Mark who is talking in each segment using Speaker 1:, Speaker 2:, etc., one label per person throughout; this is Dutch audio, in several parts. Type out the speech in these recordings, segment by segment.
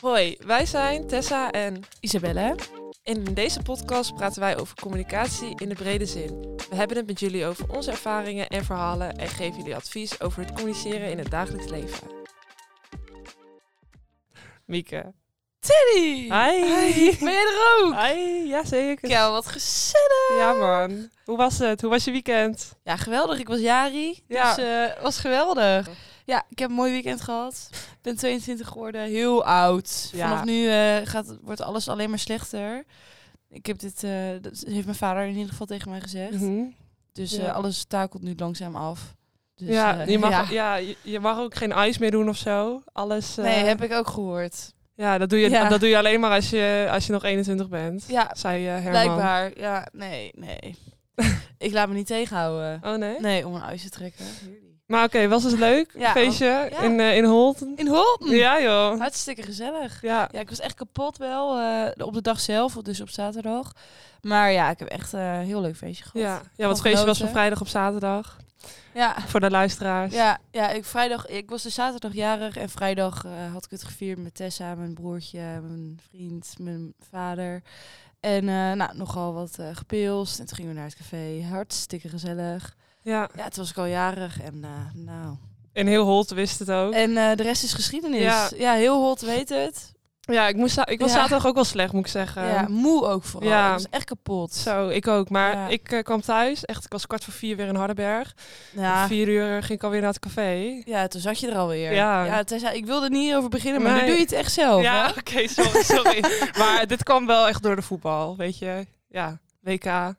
Speaker 1: Hoi, wij zijn Tessa en
Speaker 2: Isabelle.
Speaker 1: in deze podcast praten wij over communicatie in de brede zin. We hebben het met jullie over onze ervaringen en verhalen en geven jullie advies over het communiceren in het dagelijks leven. Mieke.
Speaker 2: Teddy!
Speaker 1: Hi.
Speaker 2: Ben jij er ook?
Speaker 1: Hi, ja zeker.
Speaker 2: Ja, wat gezellig.
Speaker 1: Ja man, hoe was het? Hoe was je weekend?
Speaker 2: Ja, geweldig. Ik was Jari.
Speaker 1: Ja.
Speaker 2: Dus eh was geweldig. Ja, ik heb een mooi weekend gehad. Ik ben 22 geworden. Heel oud.
Speaker 1: Ja.
Speaker 2: Vanaf nu eh, gaat, wordt alles alleen maar slechter. Ik heb dit, eh, dat heeft mijn vader in ieder geval tegen mij gezegd.
Speaker 1: Mhm.
Speaker 2: Dus
Speaker 1: Ja.
Speaker 2: eh, alles takelt nu langzaam af. Dus,
Speaker 1: ja, je mag,
Speaker 2: ja.
Speaker 1: ja. je, mag ook geen ijs meer doen of zo. Alles.
Speaker 2: Nee, heb ik ook gehoord.
Speaker 1: Ja, dat doe je,
Speaker 2: Ja.
Speaker 1: dat doe je alleen maar als je, als je nog 21 bent.
Speaker 2: Ja,
Speaker 1: zei Herman.
Speaker 2: blijkbaar. Ja, nee, nee. ik laat me niet tegenhouden.
Speaker 1: Oh nee?
Speaker 2: Nee, om een ijs te trekken.
Speaker 1: Maar oké, was het leuk?
Speaker 2: Ja,
Speaker 1: Feestje
Speaker 2: ja.
Speaker 1: in, eh in Holten?
Speaker 2: In Holten?
Speaker 1: Ja joh.
Speaker 2: Hartstikke gezellig.
Speaker 1: Ja.
Speaker 2: Ja, ik was echt kapot wel eh, op de dag zelf, dus op zaterdag. Maar ja, ik heb echt eh, een heel leuk feestje gehad.
Speaker 1: Ja, ja want het feestje was van vrijdag op zaterdag.
Speaker 2: Ja,
Speaker 1: Voor de luisteraars.
Speaker 2: ja, ja ik, vrijdag, ik was de zaterdag jarig en vrijdag had ik het gevierd met Tessa, mijn broertje, mijn vriend, mijn vader. En nou, nogal wat gepilst. En toen gingen we naar het café. Hartstikke gezellig.
Speaker 1: Ja.
Speaker 2: Ja, toen was ik al jarig en eh, nou...
Speaker 1: En heel Holt wist het ook.
Speaker 2: En eh, de rest is geschiedenis.
Speaker 1: Ja.
Speaker 2: Ja, heel hot weet het.
Speaker 1: Ja, ik, moest, ik was
Speaker 2: Ja.
Speaker 1: zaterdag ook wel slecht, moet ik zeggen.
Speaker 2: ja, moe ook vooral.
Speaker 1: ja.
Speaker 2: Ik was echt kapot.
Speaker 1: Zo, ik ook. Maar
Speaker 2: Ja.
Speaker 1: ik eh, kwam thuis. Echt, ik was kwart voor vier weer in Hardenberg.
Speaker 2: Ja.
Speaker 1: Om vier uur ging ik alweer naar het café.
Speaker 2: Ja, toen zat je er alweer.
Speaker 1: Ja.
Speaker 2: ja Tessa, ik wilde er niet over beginnen, maar
Speaker 1: Nee.
Speaker 2: nu doe je het echt zelf.
Speaker 1: ja, oké, sorry, sorry. maar dit kwam wel echt door de voetbal, weet je. Ja, WK.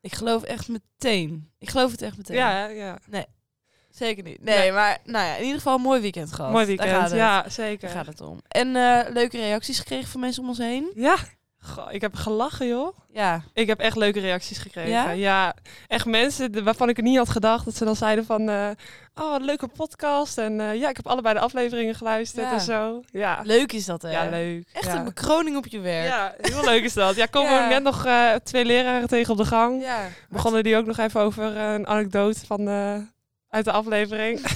Speaker 2: Ik geloof echt meteen. Ik geloof het echt meteen.
Speaker 1: Ja, ja.
Speaker 2: Zeker niet. Nee,
Speaker 1: Nee.
Speaker 2: maar nou ja, in ieder geval een mooi weekend gehad.
Speaker 1: Mooi
Speaker 2: Daar
Speaker 1: weekend.
Speaker 2: gaat het.
Speaker 1: Ja,
Speaker 2: Daar
Speaker 1: zeker.
Speaker 2: gaat het om. En eh, leuke reacties gekregen van mensen om ons heen.
Speaker 1: Ja. Goh, ik heb gelachen, joh.
Speaker 2: Ja.
Speaker 1: Ik heb echt leuke reacties gekregen.
Speaker 2: Ja?
Speaker 1: Ja, echt mensen waarvan ik het niet had gedacht. Dat ze dan zeiden van, eh, oh, een leuke podcast. En eh, ja, ik heb allebei de afleveringen geluisterd
Speaker 2: Ja.
Speaker 1: en zo. Ja,
Speaker 2: Leuk is dat, hè?
Speaker 1: ja leuk.
Speaker 2: Echt een bekroning op je werk.
Speaker 1: Ja, heel leuk is dat. Ja, komen we net nog eh, twee leraren tegen op de gang.
Speaker 2: Ja.
Speaker 1: Begonnen die ook nog even over een anekdote van uit de aflevering.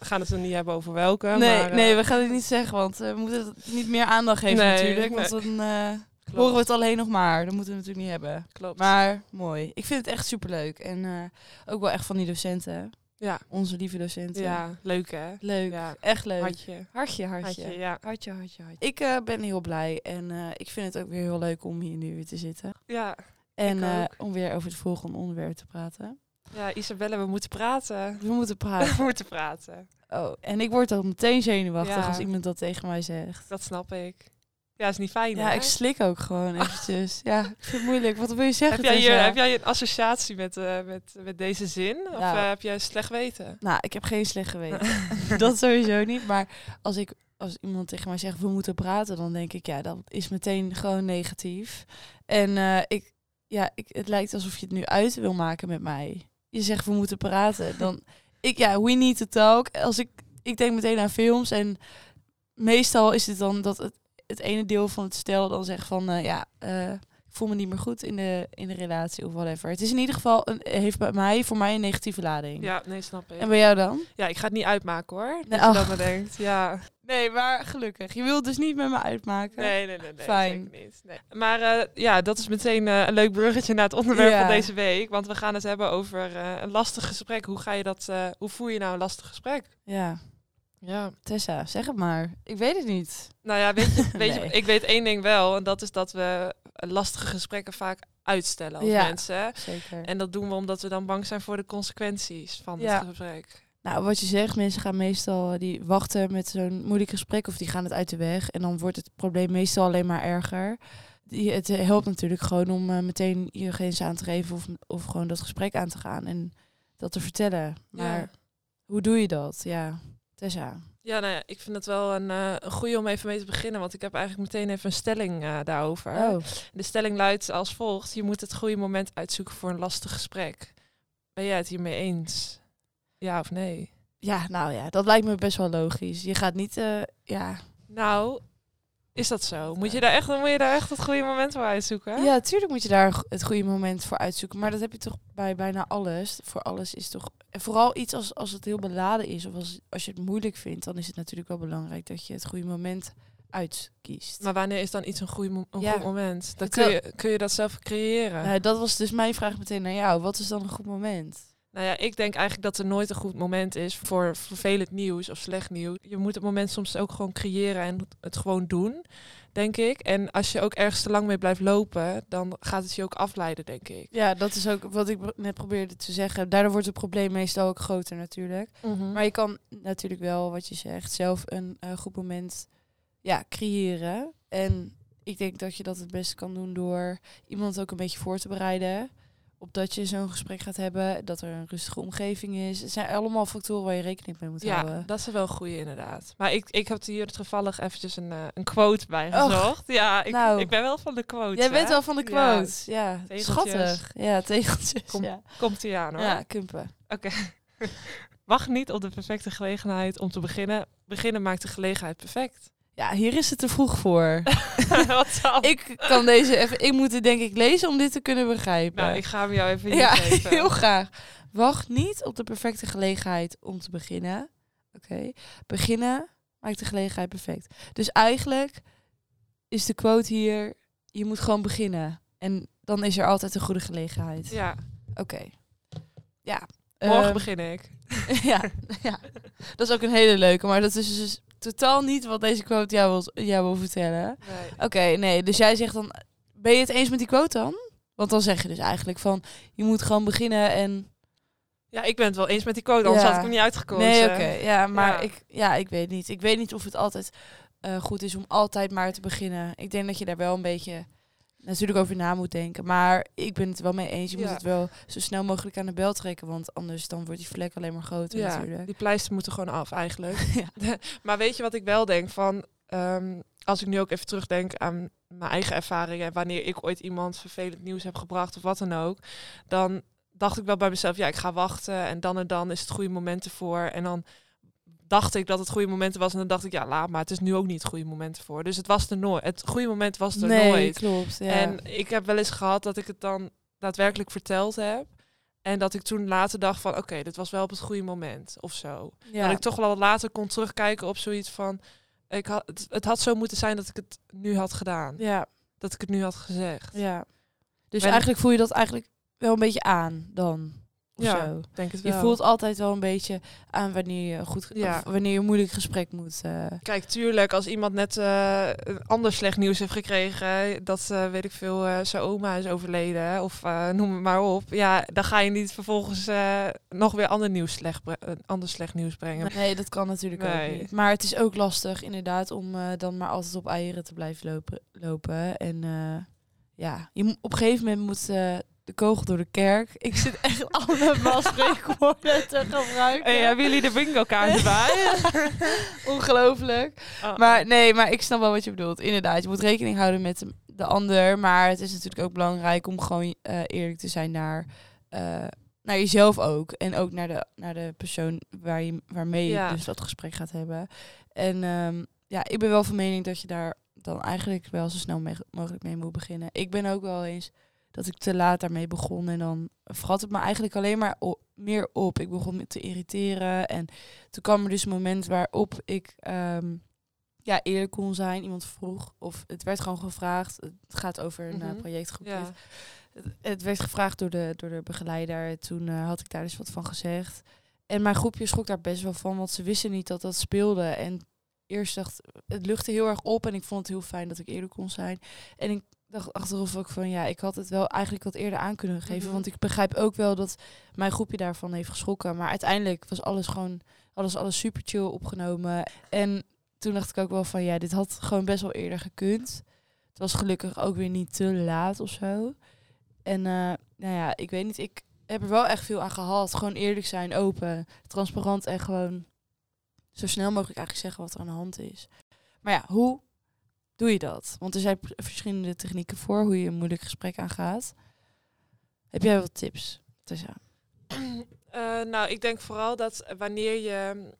Speaker 1: Gaan het er niet hebben over welke.
Speaker 2: Nee,
Speaker 1: maar, eh,
Speaker 2: nee, we gaan het niet zeggen, want eh, we moeten het niet meer aandacht geven
Speaker 1: Nee,
Speaker 2: natuurlijk. Want dan eh, horen we het alleen nog maar. Dat moeten we natuurlijk niet hebben.
Speaker 1: Klopt.
Speaker 2: Maar mooi. Ik vind het echt superleuk. En ook wel echt van die docenten.
Speaker 1: ja.
Speaker 2: Onze lieve docenten.
Speaker 1: ja, leuk hè?
Speaker 2: Leuk.
Speaker 1: Ja.
Speaker 2: Echt leuk.
Speaker 1: Hartje.
Speaker 2: Hartje, hartje.
Speaker 1: Hartje, ja.
Speaker 2: Hartje, hartje, hartje. Ik ben heel blij en ik vind het ook weer heel leuk om hier nu weer te zitten.
Speaker 1: Ja.
Speaker 2: En om weer over het volgende onderwerp te praten.
Speaker 1: Ja, Isabelle, we moeten praten.
Speaker 2: We moeten praten.
Speaker 1: We moeten praten.
Speaker 2: Oh, en ik word al meteen zenuwachtig
Speaker 1: Ja.
Speaker 2: als iemand dat tegen mij zegt.
Speaker 1: Dat snap ik. Ja, is niet fijn
Speaker 2: Ja,
Speaker 1: hè?
Speaker 2: ik slik ook gewoon eventjes. ja, ik vind het moeilijk. Wat wil je zeggen?
Speaker 1: heb, jij hier, heb jij een associatie met, eh, met, met deze zin? Of
Speaker 2: Ja.
Speaker 1: eh, heb jij slecht weten?
Speaker 2: Nou, ik heb geen slecht geweten. dat sowieso niet. Maar als, ik, als iemand tegen mij zegt, we moeten praten, dan denk ik, ja, dat is meteen gewoon negatief. En eh, ik, ja, ik, het lijkt alsof je het nu uit wil maken met mij. Je zegt, we moeten praten. Dan, ik, ja, we need to talk. Als ik, ik denk meteen aan films en meestal is het dan dat het, het ene deel van het stel dan zegt van, eh, ja, eh, ik voel me niet meer goed in de, in de relatie of whatever. Het is in ieder geval, een, heeft bij mij, voor mij een negatieve lading.
Speaker 1: Ja, nee, snap ik.
Speaker 2: En bij jou dan?
Speaker 1: Ja, ik ga het niet uitmaken hoor. Dat
Speaker 2: Nee,
Speaker 1: je dat maar denkt. Ja.
Speaker 2: Nee, maar gelukkig. Je wilt dus niet met me uitmaken.
Speaker 1: Nee, nee, nee. nee
Speaker 2: Fijn.
Speaker 1: zeker niet. Nee. Maar eh, ja, dat is meteen eh, een leuk bruggetje naar het onderwerp
Speaker 2: Ja.
Speaker 1: van deze week. Want we gaan het hebben over eh, een lastig gesprek. Hoe ga je dat, eh, hoe voer je nou een lastig gesprek?
Speaker 2: Ja,
Speaker 1: Ja.
Speaker 2: Tessa, zeg het maar. Ik weet het niet.
Speaker 1: Nou ja, weet je, weet
Speaker 2: Nee.
Speaker 1: je, ik weet één ding wel. En dat is dat we lastige gesprekken vaak uitstellen als
Speaker 2: Ja.
Speaker 1: mensen.
Speaker 2: Zeker.
Speaker 1: En dat doen we omdat we dan bang zijn voor de consequenties van
Speaker 2: Ja.
Speaker 1: het gesprek.
Speaker 2: Nou, wat je zegt, mensen gaan meestal, die wachten met zo'n moeilijk gesprek of die gaan het uit de weg. En dan wordt het probleem meestal alleen maar erger. Die, het eh, helpt natuurlijk gewoon om eh, meteen je grenzen aan te geven of, of gewoon dat gesprek aan te gaan en dat te vertellen. Maar
Speaker 1: Ja.
Speaker 2: hoe doe je dat? Ja, Tessa.
Speaker 1: Ja, nou ja, ik vind het wel een, eh een goede om even mee te beginnen. Want ik heb eigenlijk meteen even een stelling daarover.
Speaker 2: Oh,
Speaker 1: De stelling luidt als volgt. Je moet het goede moment uitzoeken voor een lastig gesprek. Ben jij het hiermee eens? Ja of nee?
Speaker 2: ja, nou ja, dat lijkt me best wel logisch. Je gaat niet, eh, ja,
Speaker 1: Nou, is dat zo? Moet je daar echt, moet je daar echt het goede moment voor uitzoeken?
Speaker 2: Ja, tuurlijk moet je daar het goede moment voor uitzoeken. Maar dat heb je toch bij bijna alles. Voor alles is toch. En vooral iets als, als het heel beladen is. Of als, als je het moeilijk vindt, dan is het natuurlijk wel belangrijk dat je het goede moment uitkiest.
Speaker 1: Maar wanneer is dan iets een,
Speaker 2: Ja.
Speaker 1: goed moment? Dan kun je, kun je dat zelf creëren.
Speaker 2: Nou, dat was dus mijn vraag meteen naar jou. Wat is dan een goed moment?
Speaker 1: Nou ja, ik denk eigenlijk dat er nooit een goed moment is voor vervelend nieuws of slecht nieuws. Je moet het moment soms ook gewoon creëren en het gewoon doen, denk ik. En als je ook ergens te lang mee blijft lopen, dan gaat het je ook afleiden, denk ik.
Speaker 2: Ja, dat is ook wat ik net probeerde te zeggen. Daardoor wordt het probleem meestal ook groter natuurlijk.
Speaker 1: Mhm.
Speaker 2: Maar je kan natuurlijk wel, wat je zegt, zelf een eh, goed moment ja, creëren. En ik denk dat je dat het beste kan doen door iemand ook een beetje voor te bereiden. Op dat je zo'n gesprek gaat hebben, dat er een rustige omgeving is. Het zijn allemaal factoren waar je rekening mee moet
Speaker 1: ja,
Speaker 2: houden.
Speaker 1: dat is wel een goede inderdaad. Maar ik, ik heb hier toevallig eventjes een, eh, een quote bij
Speaker 2: Och,
Speaker 1: gezocht. ja, ik,
Speaker 2: nou.
Speaker 1: ik ben wel van de quote.
Speaker 2: Jij bent wel van de quote. Ja,
Speaker 1: tegeltjes.
Speaker 2: schattig. Ja, tegeltjes.
Speaker 1: Kom-
Speaker 2: ja.
Speaker 1: Komt ie aan hoor.
Speaker 2: ja, kumpen.
Speaker 1: Oké. Wacht niet op de perfecte gelegenheid om te beginnen. Beginnen maakt de gelegenheid perfect.
Speaker 2: Ja, hier is het te vroeg voor.
Speaker 1: Wat dan?
Speaker 2: ik kan deze even. Ik moet het denk ik lezen om dit te kunnen begrijpen.
Speaker 1: Nou, ik ga hem jou even hier
Speaker 2: ja,
Speaker 1: geven.
Speaker 2: heel graag. Wacht niet op de perfecte gelegenheid om te beginnen. Oké. Beginnen maakt de gelegenheid perfect. Dus eigenlijk is de quote hier: je moet gewoon beginnen. En dan is er altijd een goede gelegenheid.
Speaker 1: Ja,
Speaker 2: Oké. Ja.
Speaker 1: morgen
Speaker 2: Ehm,
Speaker 1: begin ik.
Speaker 2: ja, ja, dat is ook een hele leuke. Maar dat is dus totaal niet wat deze quote jou wil, jou wil vertellen.
Speaker 1: Nee.
Speaker 2: Oké, nee. Dus jij zegt dan... Ben je het eens met die quote dan? Want dan zeg je dus eigenlijk van... Je moet gewoon beginnen en...
Speaker 1: Ja, ik ben het wel eens met die quote, anders
Speaker 2: Ja.
Speaker 1: had ik hem niet uitgekozen.
Speaker 2: Nee, oké. Ja, maar
Speaker 1: Ja.
Speaker 2: Ik, ja, ik weet niet. Ik weet niet of het altijd eh, goed is om altijd maar te beginnen. Ik denk dat je daar wel een beetje natuurlijk over na moet denken. Maar ik ben het wel mee eens. Je moet het wel zo snel mogelijk aan de bel trekken. Want anders dan wordt die vlek alleen maar groter
Speaker 1: Ja,
Speaker 2: natuurlijk.
Speaker 1: die pleister moeten gewoon af eigenlijk.
Speaker 2: Ja.
Speaker 1: maar weet je wat ik wel denk van... ehm, als ik nu ook even terugdenk aan mijn eigen ervaringen... en wanneer ik ooit iemand vervelend nieuws heb gebracht of wat dan ook... dan dacht ik wel bij mezelf, ja, ik ga wachten... en dan en dan is het goede moment ervoor. En dan dacht ik dat het goede momenten was... en dan dacht ik, ja, laat maar, het is nu ook niet het goede moment ervoor. Dus het was er nooit. Het goede moment was er
Speaker 2: nee,
Speaker 1: nooit.
Speaker 2: klopt. Ja.
Speaker 1: En ik heb wel eens gehad dat ik het dan daadwerkelijk verteld heb... En dat ik toen later dacht van, oké, dit was wel op het goede moment of zo.
Speaker 2: ja.
Speaker 1: Dat ik toch wel wat later kon terugkijken op zoiets van... Ik had, het, het had zo moeten zijn dat ik het nu had gedaan.
Speaker 2: ja,
Speaker 1: Dat ik het nu had gezegd.
Speaker 2: ja. Dus eigenlijk voel je dat eigenlijk wel een beetje aan dan.
Speaker 1: Ja,
Speaker 2: zo.
Speaker 1: Denk het
Speaker 2: Je
Speaker 1: wel.
Speaker 2: voelt altijd wel een beetje aan wanneer je goed,
Speaker 1: Ja.
Speaker 2: of wanneer je een moeilijk gesprek moet. eh,
Speaker 1: Kijk, tuurlijk, als iemand net eh, een ander slecht nieuws heeft gekregen... dat, eh, weet ik veel, zijn oma is overleden of noem het maar op. Ja, dan ga je niet vervolgens nog weer ander, nieuws slecht ander slecht nieuws brengen.
Speaker 2: Nee, dat kan natuurlijk
Speaker 1: Nee.
Speaker 2: ook niet. Maar het is ook lastig inderdaad om dan maar altijd op eieren te blijven lopen. lopen. En ja, je op een gegeven moment moet de kogel door de kerk. Ik zit echt allemaal spreekwoorden te gebruiken.
Speaker 1: Hey, hebben jullie de bingo kaart erbij?
Speaker 2: Ongelooflijk.
Speaker 1: Oh,
Speaker 2: Maar nee, maar ik snap wel wat je bedoelt. Inderdaad, je moet rekening houden met de, de ander. Maar het is natuurlijk ook belangrijk om gewoon eh, eerlijk te zijn naar, eh, naar jezelf ook. En ook naar de, naar de persoon waar je, waarmee je
Speaker 1: Ja.
Speaker 2: dus dat gesprek gaat hebben. En ehm, ja, ik ben wel van mening dat je daar dan eigenlijk wel zo snel mee- mogelijk mee moet beginnen. Ik ben ook wel eens dat ik te laat daarmee begon. En dan vrat het me eigenlijk alleen maar meer op. Ik begon me te irriteren. En toen kwam er dus een moment waarop ik ehm, ja, eerlijk kon zijn. Iemand vroeg of het werd gewoon gevraagd. Het gaat over een
Speaker 1: Mhm.
Speaker 2: projectgroep.
Speaker 1: ja.
Speaker 2: Het, het werd gevraagd door de, door de begeleider. Toen eh, had ik daar dus wat van gezegd. En mijn groepje schrok daar best wel van, want ze wisten niet dat dat speelde. En eerst dacht het luchtte heel erg op en ik vond het heel fijn dat ik eerlijk kon zijn. En ik dacht achteraf ook van ja, ik had het wel eigenlijk wat eerder aan kunnen geven.
Speaker 1: Mhm.
Speaker 2: Want ik begrijp ook wel dat mijn groepje daarvan heeft geschrokken. Maar uiteindelijk was alles gewoon, alles, alles super chill opgenomen. En toen dacht ik ook wel van ja, dit had gewoon best wel eerder gekund. Het was gelukkig ook weer niet te laat of zo. En eh, nou ja, ik weet niet, ik heb er wel echt veel aan gehad. Gewoon eerlijk zijn, open, transparant en gewoon zo snel mogelijk eigenlijk zeggen wat er aan de hand is. Maar ja, hoe doe je dat? Want er zijn verschillende technieken voor hoe je een moeilijk gesprek aangaat. Heb jij wat tips, Tessa?
Speaker 1: Eh, nou, ik denk vooral dat wanneer je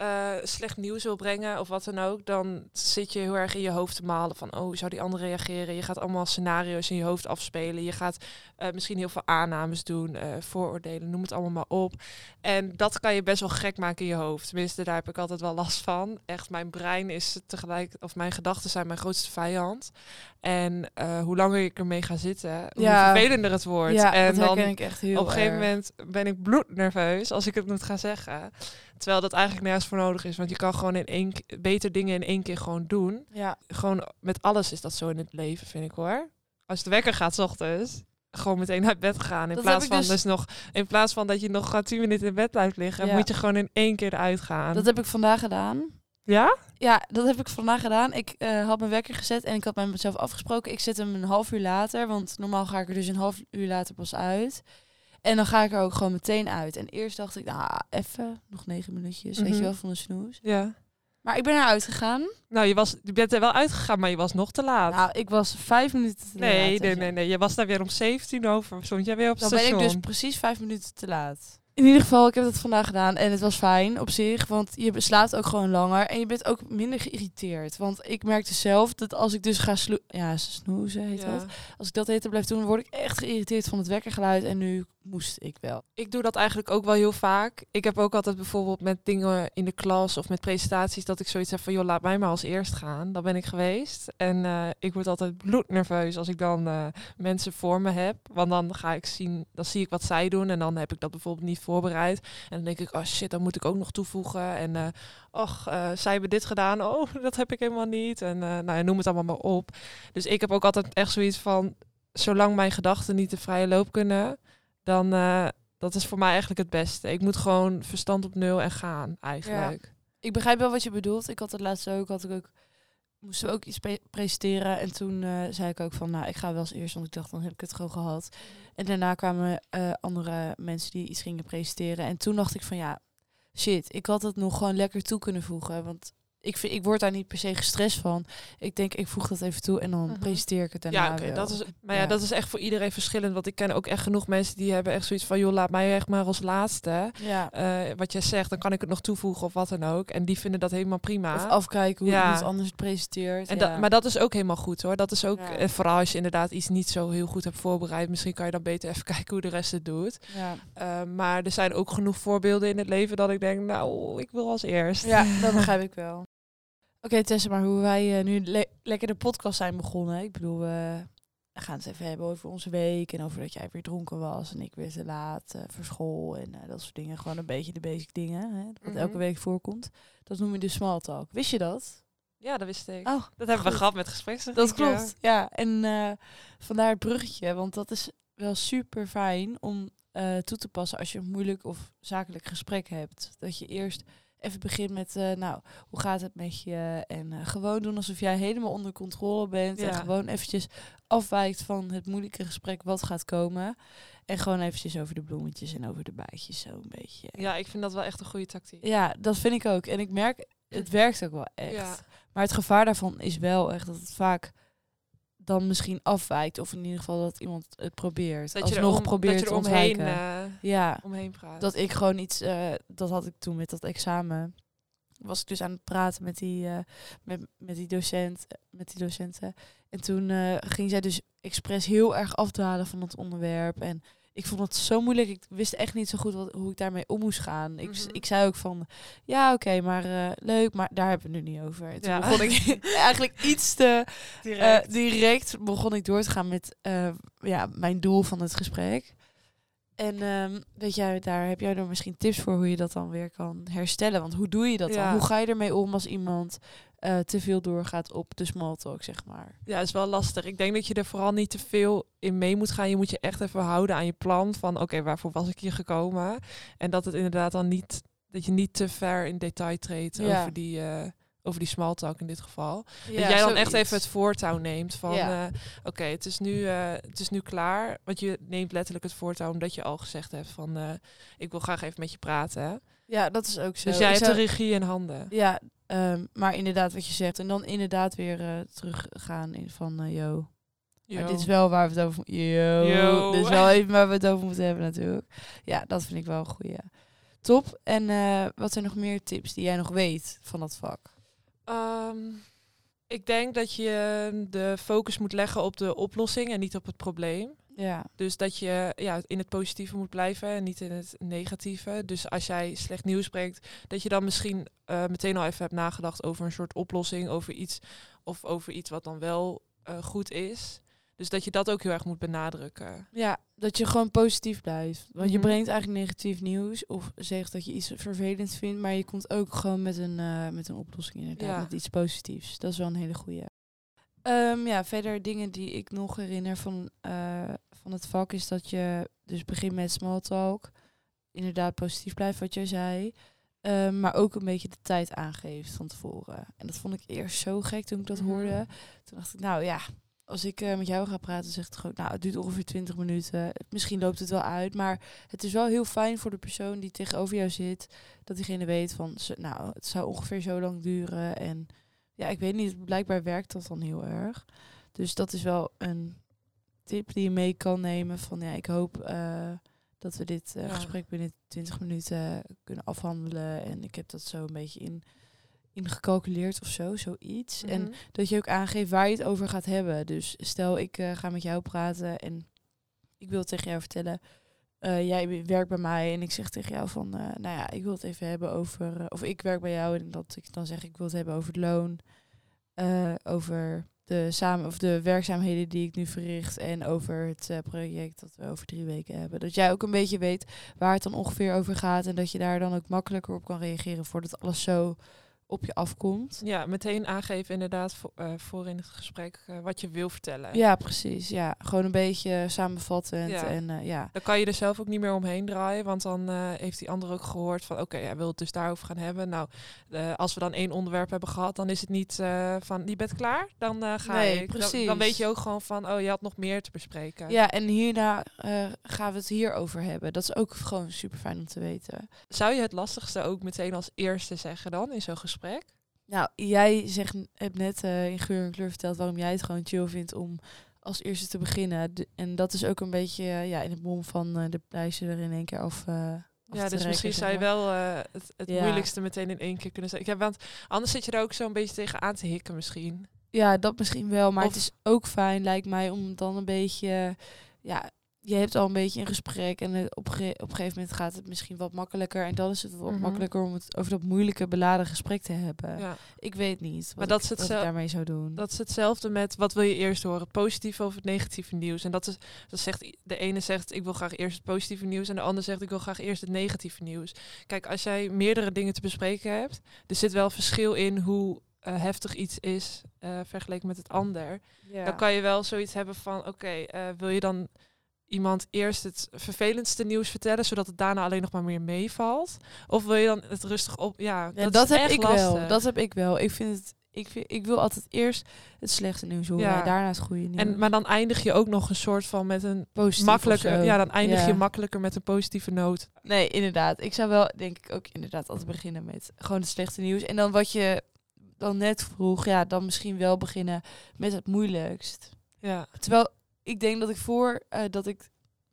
Speaker 1: eh, slecht nieuws wil brengen of wat dan ook, dan zit je heel erg in je hoofd te malen van, oh, zou die ander reageren? Je gaat allemaal scenario's in je hoofd afspelen. Je gaat eh, misschien heel veel aannames doen, eh, vooroordelen, noem het allemaal maar op. En dat kan je best wel gek maken in je hoofd. Tenminste, daar heb ik altijd wel last van. Echt, mijn brein is tegelijk, of mijn gedachten zijn mijn grootste vijand. En hoe langer ik ermee ga zitten, hoe
Speaker 2: Ja.
Speaker 1: vervelender het wordt.
Speaker 2: Ja,
Speaker 1: en
Speaker 2: dat
Speaker 1: dan
Speaker 2: ik echt heel
Speaker 1: op een gegeven
Speaker 2: erg.
Speaker 1: moment ben ik bloednerveus als ik het moet gaan zeggen. Terwijl dat eigenlijk nergens voor nodig is. Want je kan gewoon in één beter dingen in één keer gewoon doen.
Speaker 2: Ja,
Speaker 1: Gewoon met alles is dat zo in het leven, vind ik hoor. Als de wekker gaat 's ochtends, gewoon meteen uit bed gaan. In
Speaker 2: Dat
Speaker 1: plaats van
Speaker 2: dus-
Speaker 1: dus nog, in plaats van dat je nog gaat 10 minuten in bed blijft liggen,
Speaker 2: Ja.
Speaker 1: moet je gewoon in één keer eruit gaan.
Speaker 2: dat heb ik vandaag gedaan.
Speaker 1: Ja?
Speaker 2: Ja, dat heb ik vandaag gedaan. Ik eh, had mijn wekker gezet en ik had met mezelf afgesproken. Ik zet hem een half uur later, want normaal ga ik er dus een half uur later pas uit. En dan ga ik er ook gewoon meteen uit. En eerst dacht ik, nou, even, nog negen minuutjes, weet
Speaker 1: Mhm.
Speaker 2: je wel, van de snoes.
Speaker 1: Ja.
Speaker 2: Maar ik ben eruit gegaan.
Speaker 1: Nou, je, was, je bent er wel uitgegaan, maar je was nog te laat.
Speaker 2: Nou, ik was vijf minuten te
Speaker 1: nee,
Speaker 2: laat.
Speaker 1: nee, nee, nee. Je was daar weer om 17 over. Stond jij weer op het
Speaker 2: Dan ben ik
Speaker 1: station.
Speaker 2: dus precies vijf minuten te laat. In ieder geval, ik heb dat vandaag gedaan en het was fijn op zich, want je slaapt ook gewoon langer en je bent ook minder geïrriteerd. Want ik merkte zelf dat als ik dus ga slo ja, snoezen heet
Speaker 1: Ja.
Speaker 2: dat. Als ik dat heet blijf doen, word ik echt geïrriteerd van het wekkergeluid en nu moest ik wel.
Speaker 1: Ik doe dat eigenlijk ook wel heel vaak. Ik heb ook altijd bijvoorbeeld met dingen in de klas of met presentaties dat ik zoiets heb van joh, laat mij maar als eerst gaan. Dan ben ik geweest. En eh, ik word altijd bloednerveus als ik dan eh, mensen voor me heb. Want dan ga ik zien, dan zie ik wat zij doen en dan heb ik dat bijvoorbeeld niet voorbereid. En dan denk ik, oh shit, dan moet ik ook nog toevoegen. En eh och, zij hebben dit gedaan. Oh, dat heb ik helemaal niet. En nou ja, noem het allemaal maar op. Dus ik heb ook altijd echt zoiets van, zolang mijn gedachten niet de vrije loop kunnen, dan eh, dat is voor mij eigenlijk het beste. Ik moet gewoon verstand op nul en gaan, eigenlijk.
Speaker 2: Ik begrijp wel wat je bedoelt. Ik had het laatst ook, had ik ook moesten we ook iets pre- presenteren en toen eh, zei ik ook van, nou, ik ga wel als eerst, want ik dacht dan heb ik het gewoon gehad. En daarna kwamen eh, andere mensen die iets gingen presenteren en toen dacht ik van, ja, shit, ik had het nog gewoon lekker toe kunnen voegen, want ik, vind, ik word daar niet per se gestrest van. Ik denk, ik voeg dat even toe en dan
Speaker 1: Mhm.
Speaker 2: presenteer ik het daarna
Speaker 1: Ja, oké,
Speaker 2: wel.
Speaker 1: dat is, maar ja,
Speaker 2: Ja.
Speaker 1: dat is echt voor iedereen verschillend. Want ik ken ook echt genoeg mensen die hebben echt zoiets van, joh, laat mij echt maar als laatste.
Speaker 2: Ja.
Speaker 1: Eh, wat jij zegt, dan kan ik het nog toevoegen of wat dan ook. En die vinden dat helemaal prima.
Speaker 2: Of afkijken hoe
Speaker 1: Ja.
Speaker 2: iemand anders het presenteert.
Speaker 1: En dat, maar dat is ook helemaal goed hoor. Dat is ook, eh, vooral als je inderdaad iets niet zo heel goed hebt voorbereid. Misschien kan je dan beter even kijken hoe de rest het doet.
Speaker 2: ja.
Speaker 1: Eh, maar er zijn ook genoeg voorbeelden in het leven dat ik denk, nou, ik wil als eerst.
Speaker 2: Ja, dat begrijp ik wel. Oké, Tessa, maar hoe wij eh, nu le- lekker de podcast zijn begonnen. Ik bedoel, we gaan het even hebben over onze week en over dat jij weer dronken was en ik weer te laat eh, voor school en eh, dat soort dingen. Gewoon een beetje de basic dingen, hè, wat
Speaker 1: Mhm.
Speaker 2: elke week voorkomt. Dat noem je de small talk. Wist je dat?
Speaker 1: Ja, dat wist ik.
Speaker 2: Oh,
Speaker 1: dat hebben we gehad met gesprekken.
Speaker 2: Dat klopt, ja. En eh, vandaar het bruggetje, want dat is wel super fijn om eh, toe te passen als je een moeilijk of zakelijk gesprek hebt. Dat je eerst even begint met, eh, nou, hoe gaat het met je? En eh, gewoon doen alsof jij helemaal onder controle bent. En gewoon eventjes afwijkt van het moeilijke gesprek wat gaat komen. En gewoon eventjes over de bloemetjes en over de bijtjes zo een beetje.
Speaker 1: Ja, ik vind dat wel echt een goede tactiek.
Speaker 2: Ja, dat vind ik ook. En ik merk, het werkt ook wel echt.
Speaker 1: Ja.
Speaker 2: Maar het gevaar daarvan is wel echt dat het vaak dan misschien afwijkt. Of in ieder geval dat iemand het probeert.
Speaker 1: Dat je
Speaker 2: Alsnog
Speaker 1: om-
Speaker 2: probeert
Speaker 1: dat je
Speaker 2: te
Speaker 1: er omheen, eh,
Speaker 2: ja,
Speaker 1: omheen praat.
Speaker 2: dat ik gewoon iets... eh, dat had ik toen met dat examen. Was ik dus aan het praten met die, eh, met, met die docent, met die docenten. En toen eh, ging zij dus expres heel erg afdwalen van het onderwerp. En ik vond het zo moeilijk. Ik wist echt niet zo goed wat, hoe ik daarmee om moest gaan. Ik,
Speaker 1: Mhm.
Speaker 2: ik zei ook van, ja oké, maar eh, leuk, maar daar hebben we het nu niet over. En toen
Speaker 1: Ja.
Speaker 2: begon ik eigenlijk iets te
Speaker 1: direct.
Speaker 2: eh, direct begon ik door te gaan met eh, ja, mijn doel van het gesprek. En ehm, weet jij, daar heb jij er misschien tips voor hoe je dat dan weer kan herstellen? Want hoe doe je dat
Speaker 1: Ja.
Speaker 2: dan? Hoe ga je ermee om als iemand eh, te veel doorgaat op de small talk, zeg maar?
Speaker 1: Ja, is wel lastig. Ik denk dat je er vooral niet te veel in mee moet gaan. Je moet je echt even houden aan je plan van oké, waarvoor was ik hier gekomen? En dat het inderdaad dan niet, dat je niet te ver in detail treedt
Speaker 2: Ja.
Speaker 1: over die, eh over die small talk in dit geval.
Speaker 2: Ja,
Speaker 1: dat jij dan echt even het voortouw neemt van
Speaker 2: Ja.
Speaker 1: eh, oké, het is nu het is nu klaar. Want je neemt letterlijk het voortouw omdat je al gezegd hebt van ik wil graag even met je praten.
Speaker 2: Ja, dat is ook zo.
Speaker 1: Dus jij
Speaker 2: Ik
Speaker 1: hebt
Speaker 2: zou-
Speaker 1: de regie in handen.
Speaker 2: Ja, ehm, maar inderdaad wat je zegt. En dan inderdaad weer eh, teruggaan in van, eh yo, Maar dit is wel waar we het over Yo.
Speaker 1: Yo.
Speaker 2: Dit is wel even waar we het over moeten hebben natuurlijk. Ja, dat vind ik wel een goeie. top. En eh, wat zijn nog meer tips die jij nog weet van dat vak?
Speaker 1: Ehm, ik denk dat je de focus moet leggen op de oplossing en niet op het probleem.
Speaker 2: Ja.
Speaker 1: Dus dat je ja, in het positieve moet blijven en niet in het negatieve. Dus als jij slecht nieuws brengt, dat je dan misschien eh, meteen al even hebt nagedacht over een soort oplossing, over iets of over iets wat dan wel eh, goed is. Dus dat je dat ook heel erg moet benadrukken.
Speaker 2: Ja, dat je gewoon positief blijft. Want je
Speaker 1: Mhm.
Speaker 2: brengt eigenlijk negatief nieuws of zegt dat je iets vervelend vindt, maar je komt ook gewoon met een, eh, met een oplossing inderdaad,
Speaker 1: Ja.
Speaker 2: met iets positiefs. Dat is wel een hele goeie. Ehm, ja, verder dingen die ik nog herinner van, van het vak is dat je dus begint met small talk. Inderdaad positief blijft wat jij zei. Ehm, maar ook een beetje de tijd aangeeft van tevoren. En dat vond ik eerst zo gek toen ik dat
Speaker 1: Mhm.
Speaker 2: hoorde. Toen dacht ik, nou ja, als ik eh, met jou ga praten, zeg ik gewoon, nou, het duurt ongeveer 20 minuten. Misschien loopt het wel uit, maar het is wel heel fijn voor de persoon die tegenover jou zit, dat diegene weet van, nou, het zou ongeveer zo lang duren. En ja, ik weet niet, blijkbaar werkt dat dan heel erg. Dus dat is wel een tip die je mee kan nemen van, ja, ik hoop eh, dat we dit eh,
Speaker 1: Ja.
Speaker 2: gesprek binnen 20 minuten kunnen afhandelen. En ik heb dat zo een beetje in ingecalculeerd of zo, zoiets. En
Speaker 1: Mhm.
Speaker 2: dat je ook aangeeft waar je het over gaat hebben. Dus stel, ik eh, ga met jou praten en ik wil tegen jou vertellen. jij werkt bij mij en ik zeg tegen jou van, nou ja, ik wil het even hebben over, of ik werk bij jou en dat ik dan zeg ik wil het hebben over het loon, over de samen of de werkzaamheden die ik nu verricht en over het eh, project dat we over drie weken hebben. Dat jij ook een beetje weet waar het dan ongeveer over gaat en dat je daar dan ook makkelijker op kan reageren voordat alles zo op je afkomt.
Speaker 1: Ja, meteen aangeven inderdaad voor, eh, voor in het gesprek eh, wat je wil vertellen.
Speaker 2: Ja, precies. Ja, gewoon een beetje samenvattend.
Speaker 1: Ja.
Speaker 2: En eh, ja.
Speaker 1: Dan kan je er zelf ook niet meer omheen draaien, want dan heeft die ander ook gehoord van oké, hij wil het dus daarover gaan hebben. Nou, als we dan één onderwerp hebben gehad, dan is het niet van je bent klaar, dan ga
Speaker 2: Nee,
Speaker 1: ik. Dan-
Speaker 2: precies.
Speaker 1: Dan, weet je ook gewoon van oh, je had nog meer te bespreken.
Speaker 2: ja, en hierna gaan we het hierover hebben. Dat is ook gewoon super fijn om te weten.
Speaker 1: Zou je het lastigste ook meteen als eerste zeggen dan in zo'n gesprek?
Speaker 2: Nou, jij zegt, hebt net eh, in geur en kleur verteld waarom jij het gewoon chill vindt om als eerste te beginnen. De- en dat is ook een beetje eh, ja, in het mom van eh, de prijzen er in één keer af. eh, af
Speaker 1: Ja, dus
Speaker 2: reiken,
Speaker 1: misschien
Speaker 2: zeg
Speaker 1: zou je
Speaker 2: maar.
Speaker 1: wel eh, het, het
Speaker 2: Ja.
Speaker 1: moeilijkste meteen in één keer kunnen zeggen. Ik heb, want anders zit je er ook zo een beetje tegen aan te hikken misschien.
Speaker 2: Ja, dat misschien wel. Maar
Speaker 1: Of-
Speaker 2: het is ook fijn, lijkt mij, om dan een beetje... Ja, je hebt al een beetje een gesprek en het op, ge- op een gegeven moment gaat het misschien wat makkelijker. En dan is het wat
Speaker 1: Mhm.
Speaker 2: makkelijker om het over dat moeilijke, beladen gesprek te hebben.
Speaker 1: Ja.
Speaker 2: Ik weet niet
Speaker 1: Maar dat
Speaker 2: ik,
Speaker 1: is
Speaker 2: wat daarmee zou doen.
Speaker 1: Dat is hetzelfde met wat wil je eerst horen, het positieve of het negatieve nieuws. En dat is, dat zegt de ene zegt ik wil graag eerst het positieve nieuws en de ander zegt ik wil graag eerst het negatieve nieuws. Kijk, als jij meerdere dingen te bespreken hebt, er zit wel verschil in hoe eh, heftig iets is eh, vergeleken met het ander.
Speaker 2: ja.
Speaker 1: Dan kan je wel zoiets hebben van oké, eh, wil je dan iemand eerst het vervelendste nieuws vertellen, zodat het daarna alleen nog maar meer meevalt? Of wil je dan het rustig op? Ja,
Speaker 2: Ja,
Speaker 1: dat,
Speaker 2: dat, heb ik
Speaker 1: lastig.
Speaker 2: wel. Dat heb ik wel. Ik vind het. Ik, vind, ik wil altijd eerst het slechte nieuws horen
Speaker 1: Ja.
Speaker 2: daarna het goede nieuws.
Speaker 1: En, maar dan eindig je ook nog een soort van met een
Speaker 2: Positief
Speaker 1: makkelijker. Ja, dan eindig
Speaker 2: Ja.
Speaker 1: je makkelijker met een positieve noot.
Speaker 2: Nee, inderdaad. Ik zou wel, denk ik, ook inderdaad altijd beginnen met gewoon het slechte nieuws. En dan wat je dan net vroeg, ja, dan misschien wel beginnen met het moeilijkst.
Speaker 1: Ja,
Speaker 2: Terwijl ik denk dat ik voor eh, dat ik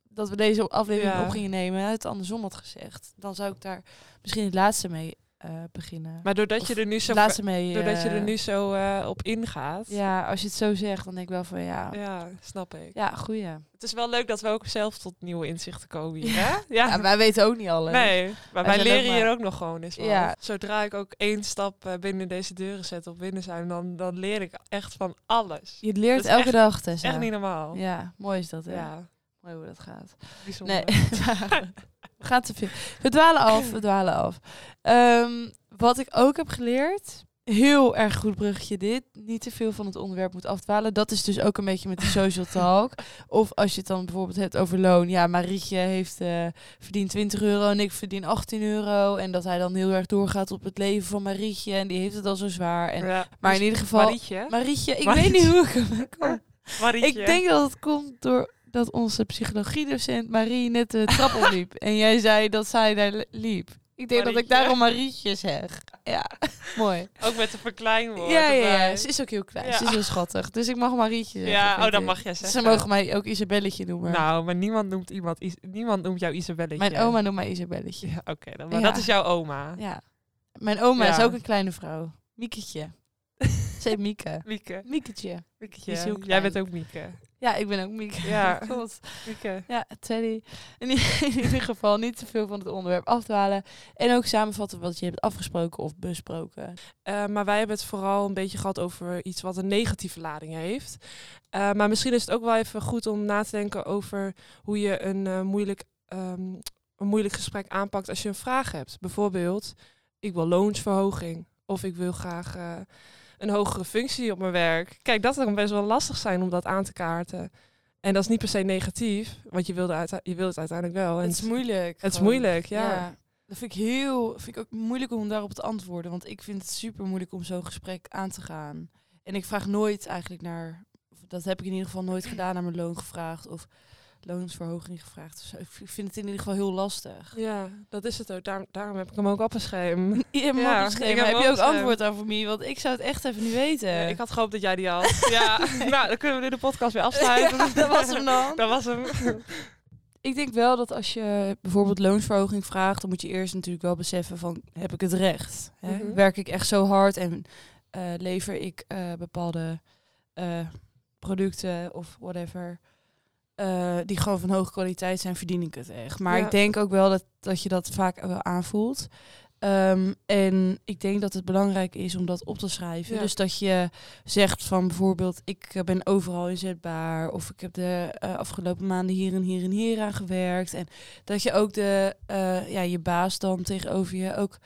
Speaker 2: dat we deze aflevering
Speaker 1: Ja.
Speaker 2: op gingen nemen, het andersom had gezegd. Dan zou ik daar misschien het laatste mee eh, beginnen.
Speaker 1: maar doordat
Speaker 2: Of
Speaker 1: je er nu zo,
Speaker 2: mee.
Speaker 1: doordat je er
Speaker 2: eh,
Speaker 1: nu zo eh, op ingaat.
Speaker 2: Ja, als je het zo zegt, dan denk ik wel van ja. Ja,
Speaker 1: ja, snap ik.
Speaker 2: goeie.
Speaker 1: Het is wel leuk dat we ook zelf tot nieuwe inzichten komen hier,
Speaker 2: Ja.
Speaker 1: hè? Ja.
Speaker 2: Ja, wij weten ook niet alles.
Speaker 1: Nee, maar
Speaker 2: Wij
Speaker 1: leren
Speaker 2: ook maar-
Speaker 1: hier ook nog gewoon eens.
Speaker 2: Ja.
Speaker 1: Zodra ik ook één stap binnen deze deuren zet of binnen zijn, dan, dan leer ik echt van alles.
Speaker 2: Je leert elke
Speaker 1: echt-
Speaker 2: dag, Tessa.
Speaker 1: Echt niet normaal.
Speaker 2: Ja, mooi is dat, hè?
Speaker 1: Ja,
Speaker 2: Mooi hoe dat gaat.
Speaker 1: bijzonder.
Speaker 2: Nee, we gaan te veel. We dwalen af, we dwalen af. Ehm, wat ik ook heb geleerd, heel erg goed bruggetje dit, niet te veel van het onderwerp moet afdwalen. Dat is dus ook een beetje met de social talk. Of als je het dan bijvoorbeeld hebt over loon. Ja, Marietje heeft eh verdient 20 euro en ik verdien 18 euro. En dat hij dan heel erg doorgaat op het leven van Marietje. En die heeft het al zo zwaar. En,
Speaker 1: Ja,
Speaker 2: maar
Speaker 1: dus
Speaker 2: in ieder geval...
Speaker 1: Marietje.
Speaker 2: Marietje, ik
Speaker 1: Marietje.
Speaker 2: weet niet hoe ik hem kom.
Speaker 1: Marietje.
Speaker 2: Ik denk dat het komt door dat onze psychologiedocent Marie net de trap opliep. en jij zei dat zij daar li- liep. Ik denk dat ik daarom Marietje zeg. ja, mooi.
Speaker 1: Ook met de verkleinwoord
Speaker 2: Ja, ja, ja, ze is ook heel klein.
Speaker 1: Ja.
Speaker 2: Ze is heel schattig. Dus ik mag Marietje zeggen.
Speaker 1: Ja, oh, dat mag jij
Speaker 2: Ze
Speaker 1: zeggen.
Speaker 2: mogen mij ook Isabelletje noemen.
Speaker 1: Nou, maar niemand noemt iemand, Is- niemand noemt jou Isabelletje.
Speaker 2: Mijn oma noemt mij Isabelletje.
Speaker 1: Ja, oké, dan, maar
Speaker 2: Ja.
Speaker 1: dat is jouw oma.
Speaker 2: Ja. Mijn oma is ook een kleine vrouw. Mieketje. Ze heet Mieke.
Speaker 1: Mieke.
Speaker 2: Mieketje.
Speaker 1: Mieketje. Jij bent ook Mieke.
Speaker 2: Ja, ik ben ook Mieke.
Speaker 1: Ja.
Speaker 2: God.
Speaker 1: Mieke.
Speaker 2: Ja, Teddy. In, in ieder geval niet te veel van het onderwerp afdwalen. En ook samenvatten wat je hebt afgesproken of besproken.
Speaker 1: Eh, maar wij hebben het vooral een beetje gehad over iets wat een negatieve lading heeft. Eh, maar misschien is het ook wel even goed om na te denken over hoe je een, eh, moeilijk, ehm, een moeilijk gesprek aanpakt als je een vraag hebt. Bijvoorbeeld, ik wil loonsverhoging. Of ik wil graag een hogere functie op mijn werk. Kijk, dat kan best wel lastig zijn om dat aan te kaarten. En dat is niet per se negatief, want je, wilde je wilt het uiteindelijk wel. En
Speaker 2: het is moeilijk.
Speaker 1: het is moeilijk, ja.
Speaker 2: Dat vind ik heel, vind ik ook moeilijk om daarop te antwoorden. Want ik vind het super moeilijk om zo'n gesprek aan te gaan. En ik vraag nooit eigenlijk naar, dat heb ik in ieder geval nooit gedaan, naar mijn loon gevraagd. Of loonsverhoging gevraagd. Ik vind het in ieder geval heel lastig.
Speaker 1: Ja, dat is het ook. Daar, daarom heb ik hem ook opgeschreven.
Speaker 2: Je hebt hem
Speaker 1: Ja,
Speaker 2: opgeschreven, maar
Speaker 1: heb
Speaker 2: heb je ook antwoord over me? Want ik zou het echt even niet weten.
Speaker 1: Ja, ik had gehoopt dat jij die had. ja, nou, dan kunnen we nu de podcast weer afsluiten.
Speaker 2: Ja, dat was hem dan.
Speaker 1: dat was hem.
Speaker 2: Ik denk wel dat als je bijvoorbeeld loonsverhoging vraagt, dan moet je eerst natuurlijk wel beseffen van heb ik het recht? Hè?
Speaker 1: Mhm.
Speaker 2: Werk ik echt zo hard en eh, lever ik eh, bepaalde eh, producten of whatever eh, die gewoon van hoge kwaliteit zijn, verdien ik het echt. Maar
Speaker 1: Ja.
Speaker 2: ik denk ook wel dat, dat je dat vaak wel aanvoelt. Ehm, en ik denk dat het belangrijk is om dat op te schrijven.
Speaker 1: Ja.
Speaker 2: Dus dat je zegt van bijvoorbeeld, ik eh, ben overal inzetbaar. Of ik heb de eh, afgelopen maanden hier en hier en hier aan gewerkt. En dat je ook de, ja, je baas dan tegenover je ook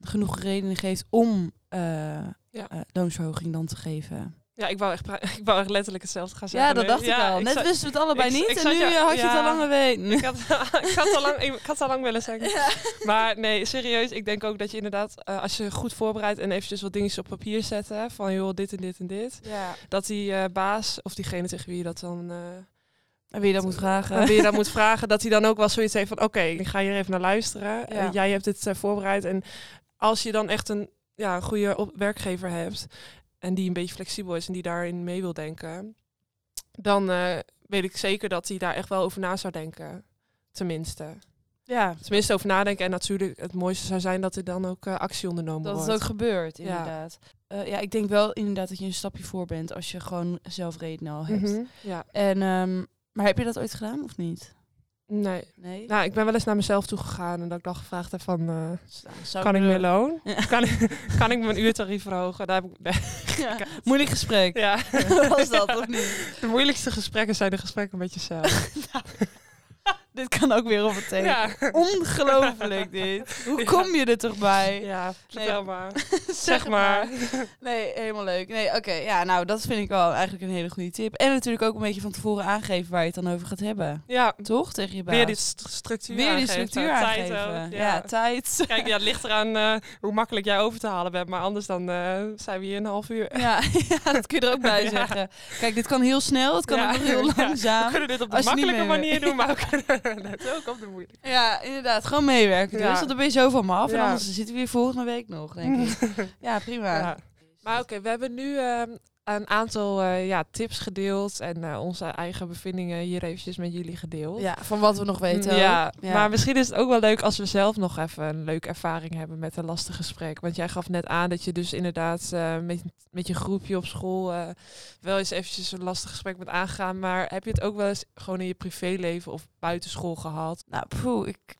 Speaker 2: genoeg redenen geeft om
Speaker 1: Ja.
Speaker 2: loonsverhoging dan te geven.
Speaker 1: Ja, ik wou echt, ik wou echt letterlijk hetzelfde gaan zeggen.
Speaker 2: Ja, dat
Speaker 1: nu.
Speaker 2: dacht ik al. Net
Speaker 1: zat-
Speaker 2: wisten we het allebei
Speaker 1: ik-
Speaker 2: niet.
Speaker 1: ik
Speaker 2: en nu eh, had je het al
Speaker 1: ja.
Speaker 2: lang weten.
Speaker 1: Ik had, ik, had al lang, ik had al lang willen zeggen. Maar nee, serieus. Ik denk ook dat je inderdaad, eh, als je goed voorbereidt en eventjes wat dingetjes op papier zet, hè, van joh, dit en dit en dit.
Speaker 2: Ja.
Speaker 1: Dat die eh, baas, of diegene tegen wie je dat dan...
Speaker 2: En wie je dat moet vragen.
Speaker 1: En wie je dat moet vragen, dat hij dan ook wel zoiets heeft van... oké, ik ga hier even naar luisteren.
Speaker 2: Ja.
Speaker 1: Jij hebt dit voorbereid. En als je dan echt een, ja, een goede op- werkgever hebt... en die een beetje flexibel is en die daarin mee wil denken... dan eh, weet ik zeker dat hij daar echt wel over na zou denken. Tenminste.
Speaker 2: Ja,
Speaker 1: Tenminste over nadenken. En natuurlijk het mooiste zou zijn dat er dan ook eh, actie ondernomen
Speaker 2: dat
Speaker 1: wordt.
Speaker 2: het ook gebeurt,
Speaker 1: Ja.
Speaker 2: inderdaad. Eh, ja, ik denk wel inderdaad dat je een stapje voor bent als je gewoon zelf redenen al hebt.
Speaker 1: Mhm, Ja,
Speaker 2: En, ehm, maar heb je dat ooit gedaan of niet?
Speaker 1: Nee.
Speaker 2: Nee.
Speaker 1: Nou, ik ben wel eens naar mezelf toe gegaan en dat ik dan gevraagd heb van... eh,
Speaker 2: Zou
Speaker 1: kan ik
Speaker 2: er-
Speaker 1: meer loon?
Speaker 2: Ja.
Speaker 1: Kan, ik, kan ik mijn uurtarief verhogen? Daar heb ik,
Speaker 2: Ja. Moeilijk gesprek.
Speaker 1: ja.
Speaker 2: Was dat of niet?
Speaker 1: De moeilijkste gesprekken zijn de gesprekken met jezelf.
Speaker 2: Dit kan ook weer op het
Speaker 1: ja.
Speaker 2: Ongelooflijk dit. Hoe kom je er toch bij?
Speaker 1: ja, vertel
Speaker 2: Nee.
Speaker 1: maar.
Speaker 2: zeg
Speaker 1: zeg maar.
Speaker 2: Nee, helemaal leuk. Nee, oké. Ja, nou, dat vind ik wel eigenlijk een hele goede tip. En natuurlijk ook een beetje van tevoren aangeven waar je het dan over gaat hebben.
Speaker 1: Ja,
Speaker 2: Toch? Tegen je baas.
Speaker 1: weer die st- structuur
Speaker 2: Weer die
Speaker 1: aangeven.
Speaker 2: structuur
Speaker 1: Tijd
Speaker 2: aangeven. ja.
Speaker 1: ja.
Speaker 2: tijd.
Speaker 1: Kijk, ja, het ligt eraan eh, hoe makkelijk jij over te halen bent. Maar anders dan eh, zijn we hier een half uur.
Speaker 2: Ja, ja, dat kun je er ook bij zeggen. Kijk, dit kan heel snel, het kan ook heel langzaam.
Speaker 1: We kunnen dit op de makkelijke manier doen, maar we kunnen het ook op de moeilijke.
Speaker 2: Ja, inderdaad. Gewoon meewerken. Dus
Speaker 1: Ja.
Speaker 2: want dan ben je zo van me af. En
Speaker 1: Ja.
Speaker 2: anders zitten we hier volgende week nog, denk ik. Ja, prima.
Speaker 1: Ja. Maar oké, we hebben nu ehm, een aantal eh, ja, tips gedeeld. En eh, onze eigen bevindingen hier eventjes met jullie gedeeld.
Speaker 2: Ja, van wat we nog weten.
Speaker 1: Ja, maar misschien is het ook wel leuk als we zelf nog even een leuke ervaring hebben met een lastig gesprek. Want jij gaf net aan dat je dus inderdaad eh, met, met je groepje op school wel eens eventjes een lastig gesprek met aangaan. Maar heb je het ook wel eens gewoon in je privéleven of buitenschool gehad?
Speaker 2: Nou, poeh, ik,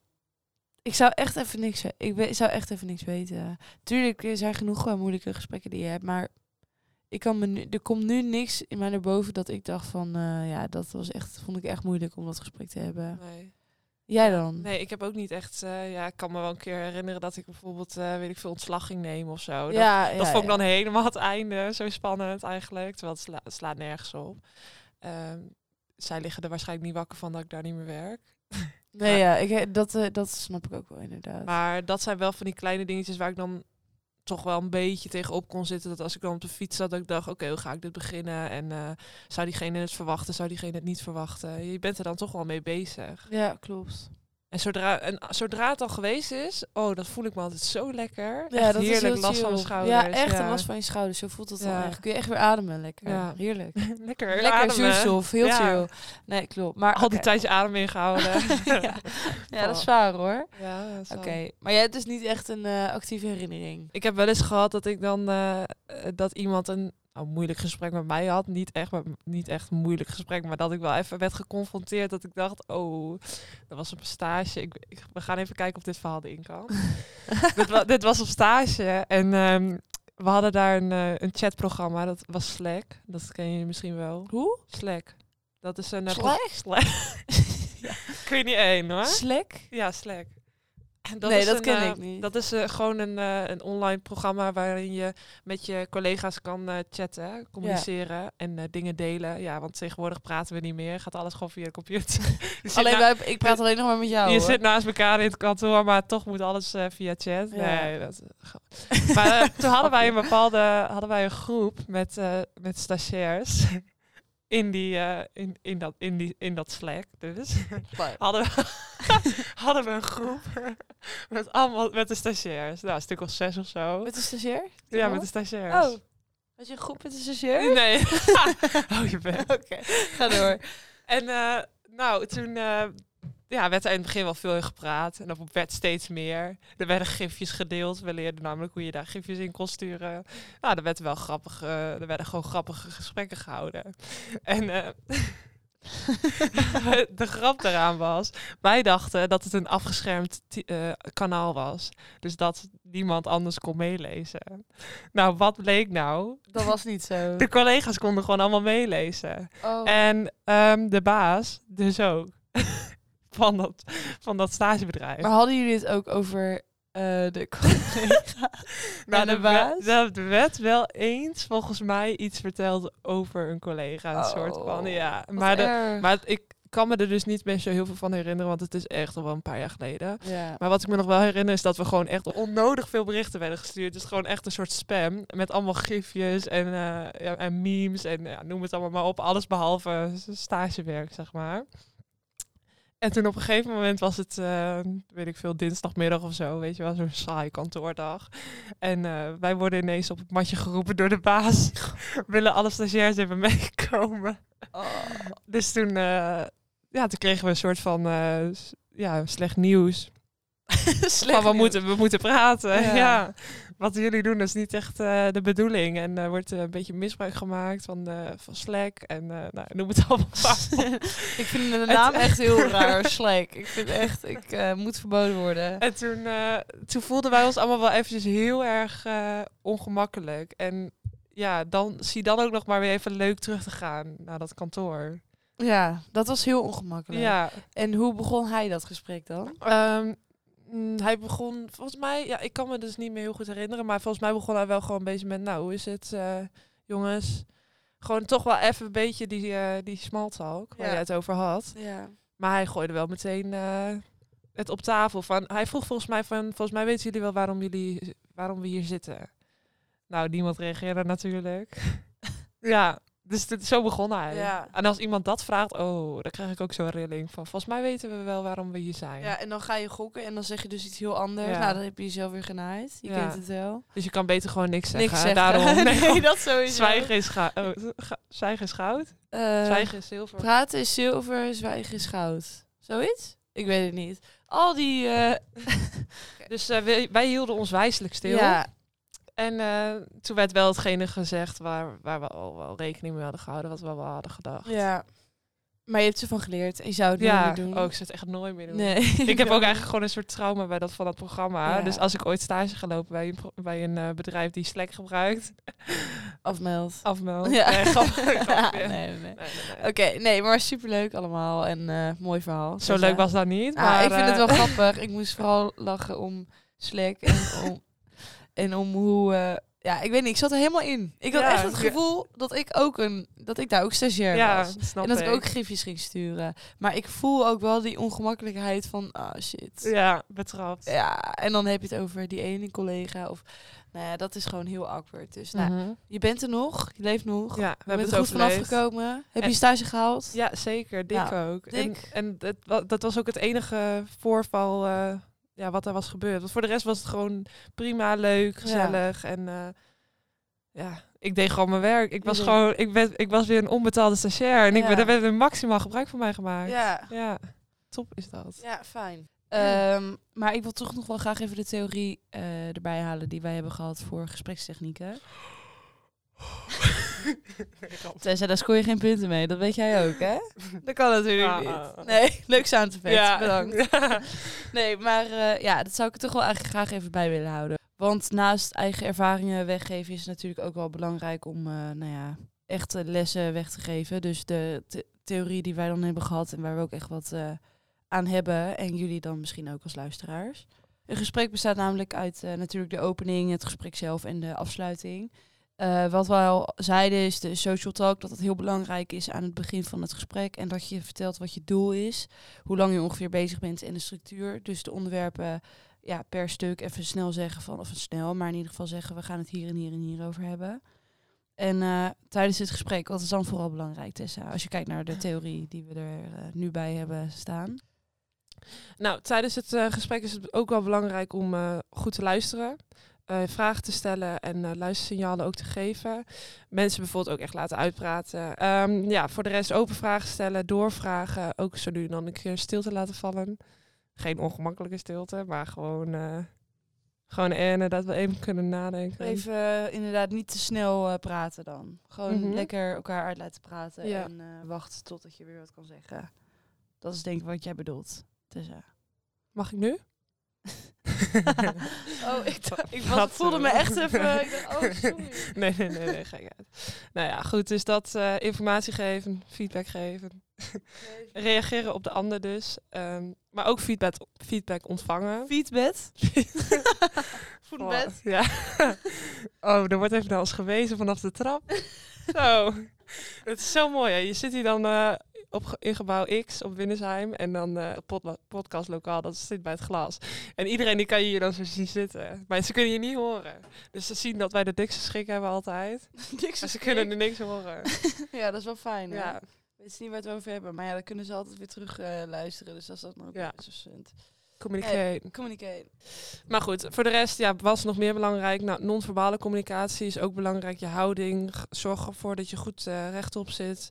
Speaker 2: ik zou echt even niks Ik zou echt even niks weten. Tuurlijk, er zijn genoeg moeilijke gesprekken die je hebt, maar ik kan me nu, er komt nu niks in mij naar boven dat ik dacht van, eh, ja, dat was echt, vond ik echt moeilijk om dat gesprek te hebben.
Speaker 1: Nee.
Speaker 2: Jij dan?
Speaker 1: Nee, ik heb ook niet echt. eh, ja, ik kan me wel een keer herinneren dat ik bijvoorbeeld, eh, weet ik veel, ontslag ging nemen of zo. Dat,
Speaker 2: ja, ja,
Speaker 1: dat vond ik
Speaker 2: ja.
Speaker 1: dan helemaal het einde. Zo spannend eigenlijk. Terwijl het, sla- het slaat nergens op. Ehm, zij liggen er waarschijnlijk niet wakker van dat ik daar niet meer werk.
Speaker 2: Nee, ja, ik, dat, dat snap ik ook wel inderdaad.
Speaker 1: Maar dat zijn wel van die kleine dingetjes waar ik dan toch wel een beetje tegenop kon zitten. Dat als ik dan op de fiets zat, dat ik dacht, oké, hoe ga ik dit beginnen? En eh, zou diegene het verwachten? Zou diegene het niet verwachten? Je bent er dan toch wel mee bezig.
Speaker 2: ja, klopt.
Speaker 1: En zodra, en zodra het al geweest is, oh, dat voel ik me altijd zo lekker.
Speaker 2: Ja,
Speaker 1: Echt
Speaker 2: dat
Speaker 1: heerlijk,
Speaker 2: is
Speaker 1: last van mijn
Speaker 2: chill.
Speaker 1: schouders.
Speaker 2: Ja, echt een last van je schouders. Zo voelt het dan
Speaker 1: Ja.
Speaker 2: echt. Kun je echt weer ademen, lekker.
Speaker 1: Ja.
Speaker 2: Heerlijk.
Speaker 1: Lekker,
Speaker 2: Lekker
Speaker 1: ademen.
Speaker 2: zuurstof, heel
Speaker 1: Ja.
Speaker 2: chill. Nee, klopt. Maar
Speaker 1: Al die tijd je adem ingehouden.
Speaker 2: ja. ja, dat is waar hoor.
Speaker 1: Ja,
Speaker 2: Oké, maar jij hebt dus niet echt een eh, actieve herinnering.
Speaker 1: Ik heb wel eens gehad dat ik dan eh, eh, dat iemand een nou, moeilijk gesprek met mij had. Niet echt, maar niet echt een moeilijk gesprek, maar dat ik wel even werd geconfronteerd. Dat ik dacht, oh, dat was op een stage. Ik, ik- we gaan even kijken of dit verhaal erin kan. dit, wa- dit was op stage en ehm, we hadden daar een, eh, een chatprogramma. Dat was Slack. Dat ken je misschien wel.
Speaker 2: Hoe?
Speaker 1: Slack. Dat is een... eh,
Speaker 2: Slack?
Speaker 1: Slack. Kun je niet één hoor.
Speaker 2: Slack?
Speaker 1: Ja, Slack.
Speaker 2: Nee, dat
Speaker 1: een,
Speaker 2: ken
Speaker 1: eh,
Speaker 2: ik niet.
Speaker 1: Dat is eh, gewoon een, eh, een online programma waarin je met je collega's kan chatten, communiceren en dingen delen. Ja, want tegenwoordig praten we niet meer. Gaat alles gewoon via de computer.
Speaker 2: Alleen wij, ik praat alleen nog maar met jou.
Speaker 1: je
Speaker 2: hoor.
Speaker 1: zit naast elkaar in het kantoor, maar toch moet alles via chat.
Speaker 2: Ja.
Speaker 1: Nee, dat, maar toen hadden wij een bepaalde hadden wij een groep met, met stagiairs. In, die, in, in, dat, in, die, in dat Slack dus hadden we, hadden we een groep met allemaal met de stagiairs. Nou, een stuk of zes of zo.
Speaker 2: Met de stagiair?
Speaker 1: ja, met de stagiairs.
Speaker 2: Oh. Had je een groep met de stagiair?
Speaker 1: Nee. oh, je bent.
Speaker 2: Oké, ga door.
Speaker 1: En eh, nou, toen eh, ja, werd er in het begin wel veel in gepraat. En dat werd steeds meer. Er werden gifjes gedeeld. We leerden namelijk hoe je daar gifjes in kon sturen. Nou, er werd wel grappig. eh, er werden gewoon grappige gesprekken gehouden. En eh, de grap daaraan was, wij dachten dat het een afgeschermd eh, kanaal was. Dus dat niemand anders kon meelezen. Nou, wat bleek nou?
Speaker 2: Dat was niet zo.
Speaker 1: De collega's konden gewoon allemaal meelezen.
Speaker 2: Oh.
Speaker 1: En ehm, de baas dus ook. van, dat, van dat stagebedrijf.
Speaker 2: Maar hadden jullie het ook over eh, de collega
Speaker 1: Nou,
Speaker 2: en de baas?
Speaker 1: werd- Er werd wel eens volgens mij iets verteld over een collega. Een soort
Speaker 2: Oh,
Speaker 1: van, ja.
Speaker 2: Wat
Speaker 1: Maar, de, maar ik kan me er dus niet meer zo heel veel van herinneren, want het is echt al wel een paar jaar geleden.
Speaker 2: ja.
Speaker 1: Maar wat ik me nog wel herinner is dat we gewoon echt onnodig veel berichten werden gestuurd. Dus gewoon echt een soort spam met allemaal gifjes en, eh, ja, en memes en ja, noem het allemaal maar op. Alles behalve stagewerk, zeg maar. En toen op een gegeven moment was het, eh, weet ik veel, dinsdagmiddag of zo, weet je wel, zo'n saai kantoordag. En eh, wij worden ineens op het matje geroepen door de baas. Willen alle stagiairs even meekomen?
Speaker 2: Oh.
Speaker 1: Dus toen, eh, ja, toen kregen we een soort van ja, slecht nieuws.
Speaker 2: Slecht
Speaker 1: Van we
Speaker 2: nieuws.
Speaker 1: moeten, we moeten praten.
Speaker 2: Ja.
Speaker 1: Ja. Wat jullie doen is niet echt eh, de bedoeling. En er wordt eh, een beetje misbruik gemaakt van, eh, van Slack. En eh, nou, noem het allemaal
Speaker 2: ik vind de naam echt heel raar, Slack. Ik vind echt, ik eh, moet verboden worden.
Speaker 1: En toen, eh, toen voelden wij ons allemaal wel eventjes heel erg eh, ongemakkelijk. En ja, dan zie dan ook nog maar weer even leuk terug te gaan naar dat kantoor.
Speaker 2: Ja, dat was heel ongemakkelijk.
Speaker 1: Ja,
Speaker 2: En hoe begon hij dat gesprek dan?
Speaker 1: Ehm, mm, hij begon, volgens mij, ja, ik kan me dus niet meer heel goed herinneren, maar volgens mij begon hij wel gewoon een beetje met, nou, hoe is het, eh, jongens? Gewoon toch wel even een beetje die, eh die small talk waar
Speaker 2: Ja.
Speaker 1: je het over had.
Speaker 2: Ja.
Speaker 1: Maar hij gooide wel meteen eh, het op tafel. Van, hij vroeg volgens mij van, volgens mij weten jullie wel waarom, jullie, waarom we hier zitten. Nou, niemand reageerde natuurlijk. ja, dus dit, zo begon hij.
Speaker 2: Ja.
Speaker 1: En als iemand dat vraagt, oh, dan krijg ik ook zo'n rilling van, volgens mij weten we wel waarom we hier zijn.
Speaker 2: ja, en dan ga je gokken en dan zeg je dus iets heel anders.
Speaker 1: Ja.
Speaker 2: Nou, dan heb je jezelf weer genaaid. Je
Speaker 1: Ja.
Speaker 2: kent het wel.
Speaker 1: Dus je kan beter gewoon niks zeggen.
Speaker 2: Niks zeggen.
Speaker 1: Daarom, nee,
Speaker 2: nee, dat sowieso.
Speaker 1: zwijgen is, ga- oh, zwijgen is goud.
Speaker 2: Eh,
Speaker 1: zwijgen is zilver.
Speaker 2: Praten is zilver, zwijgen is goud. Zoiets? Ik weet het niet. Al die... eh,
Speaker 1: Dus eh, wij, wij hielden ons wijselijk stil.
Speaker 2: Ja,
Speaker 1: En eh, toen werd wel hetgene gezegd waar, waar we al wel rekening mee hadden gehouden, wat we wel hadden gedacht.
Speaker 2: ja. Maar je hebt ervan geleerd je zou het
Speaker 1: ja.
Speaker 2: nooit meer doen.
Speaker 1: Oh, ik zou het echt nooit meer doen.
Speaker 2: Nee.
Speaker 1: Ik heb ook eigenlijk gewoon een soort trauma bij dat van dat programma.
Speaker 2: Ja.
Speaker 1: Dus als ik ooit stage ga lopen bij een, bij een eh, bedrijf die Slack gebruikt,
Speaker 2: afmeld.
Speaker 1: afmeld.
Speaker 2: Ja.
Speaker 1: Nee,
Speaker 2: nee, nee. Oké, nee, maar superleuk allemaal en eh, mooi verhaal.
Speaker 1: Zo leuk was dat niet.
Speaker 2: Ah,
Speaker 1: maar
Speaker 2: ik vind het wel grappig. Ik moest vooral lachen om Slack en om, en om hoe, eh, ja, ik weet niet, ik zat er helemaal in. Ik had
Speaker 1: Ja,
Speaker 2: echt het gevoel dat ik ook een, dat ik daar ook stagiair
Speaker 1: Ja,
Speaker 2: was.
Speaker 1: snap
Speaker 2: En dat
Speaker 1: ik.
Speaker 2: ook griefjes ging sturen. Maar ik voel ook wel die ongemakkelijkheid van, ah shit.
Speaker 1: Ja, betrapt.
Speaker 2: Ja, en dan heb je het over die ene collega. Of, nou ja, dat is gewoon heel awkward. Dus nou,
Speaker 1: Mhm.
Speaker 2: je bent er nog, je leeft nog.
Speaker 1: Ja, we
Speaker 2: je
Speaker 1: hebben
Speaker 2: er goed vanaf gekomen. Heb
Speaker 1: En-
Speaker 2: je stage gehaald?
Speaker 1: Ja, zeker. Dik
Speaker 2: Nou,
Speaker 1: ook. En,
Speaker 2: dik.
Speaker 1: en het, wa- dat was ook het enige voorval eh, ja, wat er was gebeurd. Want voor de rest was het gewoon prima, leuk, gezellig. En eh, ja, ik deed gewoon mijn werk. Ik was gewoon, ik, ben, ik was weer een onbetaalde stagiair. En ik ben, daar werd er maximaal gebruik van mij gemaakt.
Speaker 2: Ja.
Speaker 1: Ja, top is dat.
Speaker 2: Ja, fijn. Ehm, maar ik wil toch nog wel graag even de theorie eh, erbij halen die wij hebben gehad voor gesprekstechnieken. Tessa, daar scoor je geen punten mee. Dat weet jij ook, hè? Dat kan natuurlijk
Speaker 1: Ah,
Speaker 2: niet. Nee, leuk effect.
Speaker 1: Ja.
Speaker 2: Bedankt. Nee, maar eh, ja, dat zou ik er toch wel eigenlijk graag even bij willen houden. Want naast eigen ervaringen weggeven is het natuurlijk ook wel belangrijk om, eh, nou ja, echte lessen weg te geven. Dus de the- theorie die wij dan hebben gehad en waar we ook echt wat eh, aan hebben. En jullie dan misschien ook als luisteraars. Een gesprek bestaat namelijk uit eh, natuurlijk de opening, het gesprek zelf en de afsluiting. Eh, wat we al zeiden is de social talk, dat het heel belangrijk is aan het begin van het gesprek. En dat je vertelt wat je doel is, hoe lang je ongeveer bezig bent en de structuur. Dus de onderwerpen ja, per stuk even snel zeggen van, of snel, maar in ieder geval zeggen we gaan het hier en hier en hier over hebben. En eh, tijdens het gesprek, wat is dan vooral belangrijk, Tessa? Als je kijkt naar de theorie die we er eh, nu bij hebben staan.
Speaker 1: Nou, tijdens het gesprek is het ook wel belangrijk om goed te luisteren. Eh, vragen te stellen en eh, luistersignalen ook te geven. Mensen bijvoorbeeld ook echt laten uitpraten. Ehm, ja, voor de rest open vragen stellen, doorvragen. Ook zo nu en dan een keer stilte laten vallen. Geen ongemakkelijke stilte, maar gewoon, eh gewoon dat we even kunnen nadenken.
Speaker 2: Even inderdaad niet te snel praten dan. Gewoon
Speaker 1: Mhm.
Speaker 2: lekker elkaar uit laten praten
Speaker 1: Ja.
Speaker 2: en wachten totdat je weer wat kan zeggen. Dat is denk ik wat jij bedoelt, Tessa.
Speaker 1: Mag ik nu?
Speaker 2: oh, ik, ik was, voelde me echt even... Ik dacht, oh, sorry.
Speaker 1: Nee, nee, nee, nee, gek uit. Nou ja, goed, dus dat eh, informatie geven, feedback geven. Reageren op de ander dus. Ehm, maar ook feedback, feedback ontvangen.
Speaker 2: Feedback. Voetbed.
Speaker 1: Oh, ja. oh, er wordt even naar ons gewezen vanaf de trap. zo. Het is zo mooi. Hè? Je zit hier dan eh, op, in gebouw X op Winnesheim. En dan eh pod, podcastlokaal, dat zit bij het glas. En iedereen die kan je hier dan zo zien zitten. Maar ze kunnen je niet horen. Dus ze zien dat wij de dikste schrik hebben altijd. Maar ze kunnen er niks horen.
Speaker 2: Ja, dat is wel fijn. hè?
Speaker 1: Ja.
Speaker 2: Weet ze niet waar we het over hebben. Maar ja, dan kunnen ze altijd weer terug eh, luisteren. Dus dat is dan ook
Speaker 1: Ja.
Speaker 2: interessant.
Speaker 1: Communicate.
Speaker 2: Communicate.
Speaker 1: Maar goed, voor de rest ja, was nog meer belangrijk. Nou, non-verbale communicatie is ook belangrijk. Je houding. Zorg ervoor dat je goed eh, rechtop zit.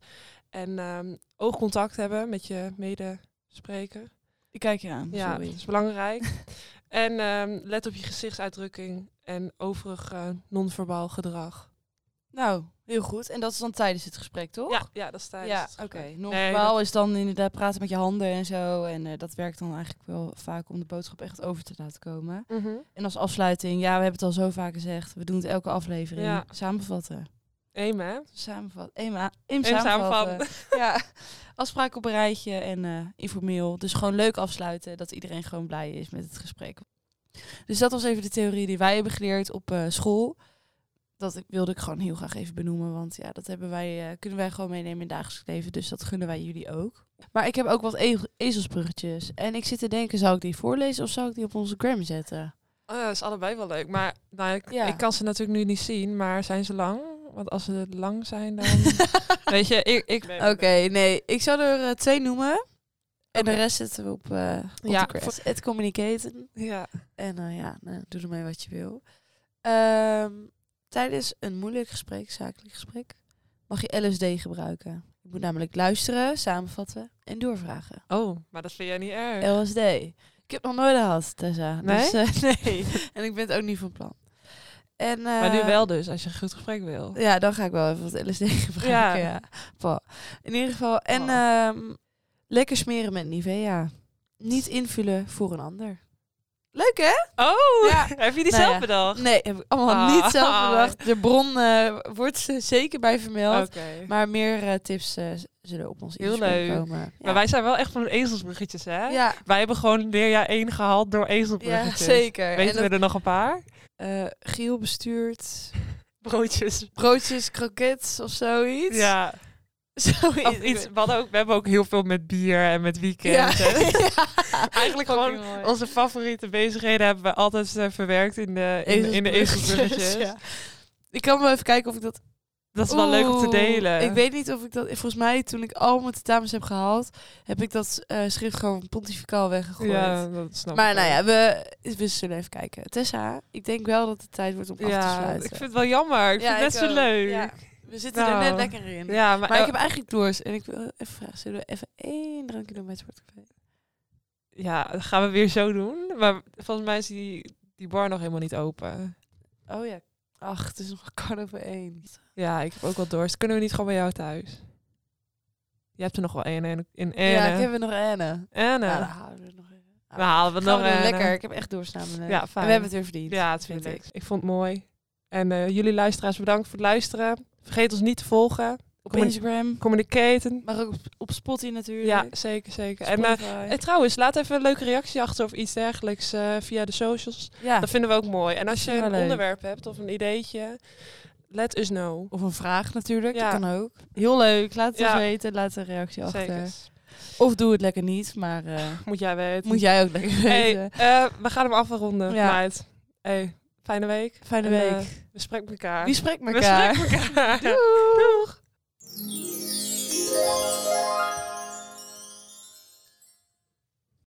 Speaker 1: En ehm, oogcontact hebben met je medespreker.
Speaker 2: Ik kijk je aan.
Speaker 1: Ja,
Speaker 2: sorry.
Speaker 1: dat is belangrijk. en ehm, let op je gezichtsuitdrukking en overig eh, non-verbaal gedrag.
Speaker 2: Nou, heel goed. En dat is dan tijdens het gesprek, toch?
Speaker 1: Ja, ja, dat staat.
Speaker 2: Ja, oké.
Speaker 1: Nee,
Speaker 2: Non-verbaal is dan inderdaad praten met je handen en zo. En eh, dat werkt dan eigenlijk wel vaak om de boodschap echt over te laten komen.
Speaker 1: Mhm.
Speaker 2: En als afsluiting, ja, we hebben het al zo vaak gezegd. We doen het elke aflevering.
Speaker 1: Ja.
Speaker 2: Samenvatten. Samenvatten. Eenmaal. Eén
Speaker 1: Eén
Speaker 2: samenvatten. ja. Afspraak op een rijtje en eh, informeel. Dus gewoon leuk afsluiten. Dat iedereen gewoon blij is met het gesprek. Dus dat was even de theorie die wij hebben geleerd op eh, school. Dat wilde ik gewoon heel graag even benoemen. Want ja, dat hebben wij, eh, kunnen wij gewoon meenemen in het dagelijks leven. Dus dat gunnen wij jullie ook. Maar ik heb ook wat e ezelsbruggetjes. En ik zit te denken, zou ik die voorlezen of zou ik die op onze gram zetten?
Speaker 1: Oh, dat is allebei wel leuk. Maar nou, ik,
Speaker 2: Ja.
Speaker 1: ik kan ze natuurlijk nu niet zien, maar zijn ze lang? Want als ze lang zijn, dan... Weet je, ik... ik
Speaker 2: Oké, nee. Ik zou er eh, twee noemen. En de rest zetten we op, eh op
Speaker 1: Ja,
Speaker 2: de. Het communicaten.
Speaker 1: Ja.
Speaker 2: En eh, ja, nou, doe ermee wat je wil. Ehm, tijdens een moeilijk gesprek, zakelijk gesprek, mag je LSD gebruiken. Je moet namelijk luisteren, samenvatten en doorvragen.
Speaker 1: Oh, maar dat vind jij niet erg.
Speaker 2: LSD. Ik heb het nog nooit gehad, Tessa.
Speaker 1: Nee?
Speaker 2: Dus, eh, nee. En ik ben het ook niet van plan. En, eh,
Speaker 1: maar nu wel dus, als je een goed gesprek wil.
Speaker 2: Ja, dan ga ik wel even wat LSD gebruiken. Ja.
Speaker 1: Ja.
Speaker 2: In ieder geval. En
Speaker 1: Oh.
Speaker 2: ehm, lekker smeren met Nivea. Niet invullen voor een ander. Leuk hè?
Speaker 1: Oh,
Speaker 2: Ja.
Speaker 1: heb je die
Speaker 2: Nou
Speaker 1: zelf
Speaker 2: ja.
Speaker 1: bedacht?
Speaker 2: Nee, heb ik allemaal
Speaker 1: Ah.
Speaker 2: niet zelf bedacht. De bron eh, wordt er zeker bij vermeld. Maar meer eh, tips eh, zullen op ons
Speaker 1: Heel
Speaker 2: Instagram
Speaker 1: leuk.
Speaker 2: komen. Ja.
Speaker 1: Maar wij zijn wel echt van de ezelsbruggetjes, hè?
Speaker 2: ja,
Speaker 1: Wij hebben gewoon leerjaar 1 gehaald door
Speaker 2: ja,
Speaker 1: ezelsbruggetjes.
Speaker 2: zeker.
Speaker 1: Weten
Speaker 2: en
Speaker 1: we er nog een paar?
Speaker 2: Eh Giel bestuurt
Speaker 1: Broodjes.
Speaker 2: broodjes, krokets of zoiets.
Speaker 1: Ja.
Speaker 2: zoiets.
Speaker 1: Of iets, we, ook, we hebben ook heel veel met bier en met weekend.
Speaker 2: Ja.
Speaker 1: en-
Speaker 2: Ja.
Speaker 1: Eigenlijk gewoon
Speaker 2: mooi.
Speaker 1: onze favoriete bezigheden hebben we altijd eh, verwerkt in de, in, in de.
Speaker 2: Ja. Ik kan wel even kijken of ik dat...
Speaker 1: Dat is wel leuk om te delen.
Speaker 2: Ik weet niet of ik dat... Volgens mij, toen ik al mijn tentamens heb gehaald, heb ik dat eh, schrift gewoon pontificaal weggegooid.
Speaker 1: Ja, dat snap
Speaker 2: maar
Speaker 1: ik
Speaker 2: nou
Speaker 1: ook.
Speaker 2: ja, we, we zullen even kijken. Tessa, ik denk wel dat het tijd wordt om af te
Speaker 1: Ja,
Speaker 2: sluiten.
Speaker 1: ik vind het wel jammer. Ik
Speaker 2: Ja,
Speaker 1: vind het zo
Speaker 2: ook.
Speaker 1: leuk.
Speaker 2: Ja, we zitten
Speaker 1: Nou.
Speaker 2: er net lekker in.
Speaker 1: Ja, maar,
Speaker 2: Maar ik heb eigenlijk dorst. En ik wil even vragen, zullen we even één drankje doen bij het Sportcafé?
Speaker 1: ja, dat gaan we weer zo doen. Maar volgens mij is die, die bar nog helemaal niet open.
Speaker 2: Oh ja. Ach, het is nog kwart over één.
Speaker 1: Ja, ik heb ook wel dorst. Kunnen we niet gewoon bij jou thuis? Je hebt er nog wel één in, in Ene.
Speaker 2: Ja, ik heb er nog Anne.
Speaker 1: Ene.
Speaker 2: Ja, dan halen we er nog even.
Speaker 1: Dan halen we nog
Speaker 2: we
Speaker 1: een.
Speaker 2: lekker. Ik heb echt dorst namelijk.
Speaker 1: Ja,
Speaker 2: En
Speaker 1: fijn.
Speaker 2: we hebben het weer verdiend.
Speaker 1: Ja, het
Speaker 2: vind
Speaker 1: vind
Speaker 2: ik.
Speaker 1: ik. Ik vond het mooi. En eh, jullie luisteraars bedankt voor het luisteren. Vergeet ons niet te volgen.
Speaker 2: Op
Speaker 1: Communi-
Speaker 2: Instagram,
Speaker 1: Communicaten.
Speaker 2: maar ook op, op Spotify natuurlijk.
Speaker 1: Ja, zeker, zeker. En, eh, en trouwens, laat even een leuke reactie achter of iets dergelijks eh, via de socials.
Speaker 2: ja.
Speaker 1: Dat vinden we ook mooi. En als je een
Speaker 2: leuk.
Speaker 1: onderwerp hebt of een ideetje, let us know.
Speaker 2: Of een vraag natuurlijk,
Speaker 1: Ja.
Speaker 2: dat kan ook. Heel leuk, laat het
Speaker 1: Ja.
Speaker 2: weten, laat een reactie achter.
Speaker 1: Zeker.
Speaker 2: Of doe het lekker niet, maar eh,
Speaker 1: Moet jij weten.
Speaker 2: moet jij ook lekker
Speaker 1: Hey,
Speaker 2: weten.
Speaker 1: eh, we gaan hem afronden.
Speaker 2: Ja.
Speaker 1: meid. Hey, fijne week.
Speaker 2: Fijne
Speaker 1: En,
Speaker 2: week.
Speaker 1: we spreken elkaar.
Speaker 2: Wie spreekt
Speaker 1: we
Speaker 2: elkaar?
Speaker 1: spreken elkaar.
Speaker 2: Doeg.
Speaker 1: Doeg. Música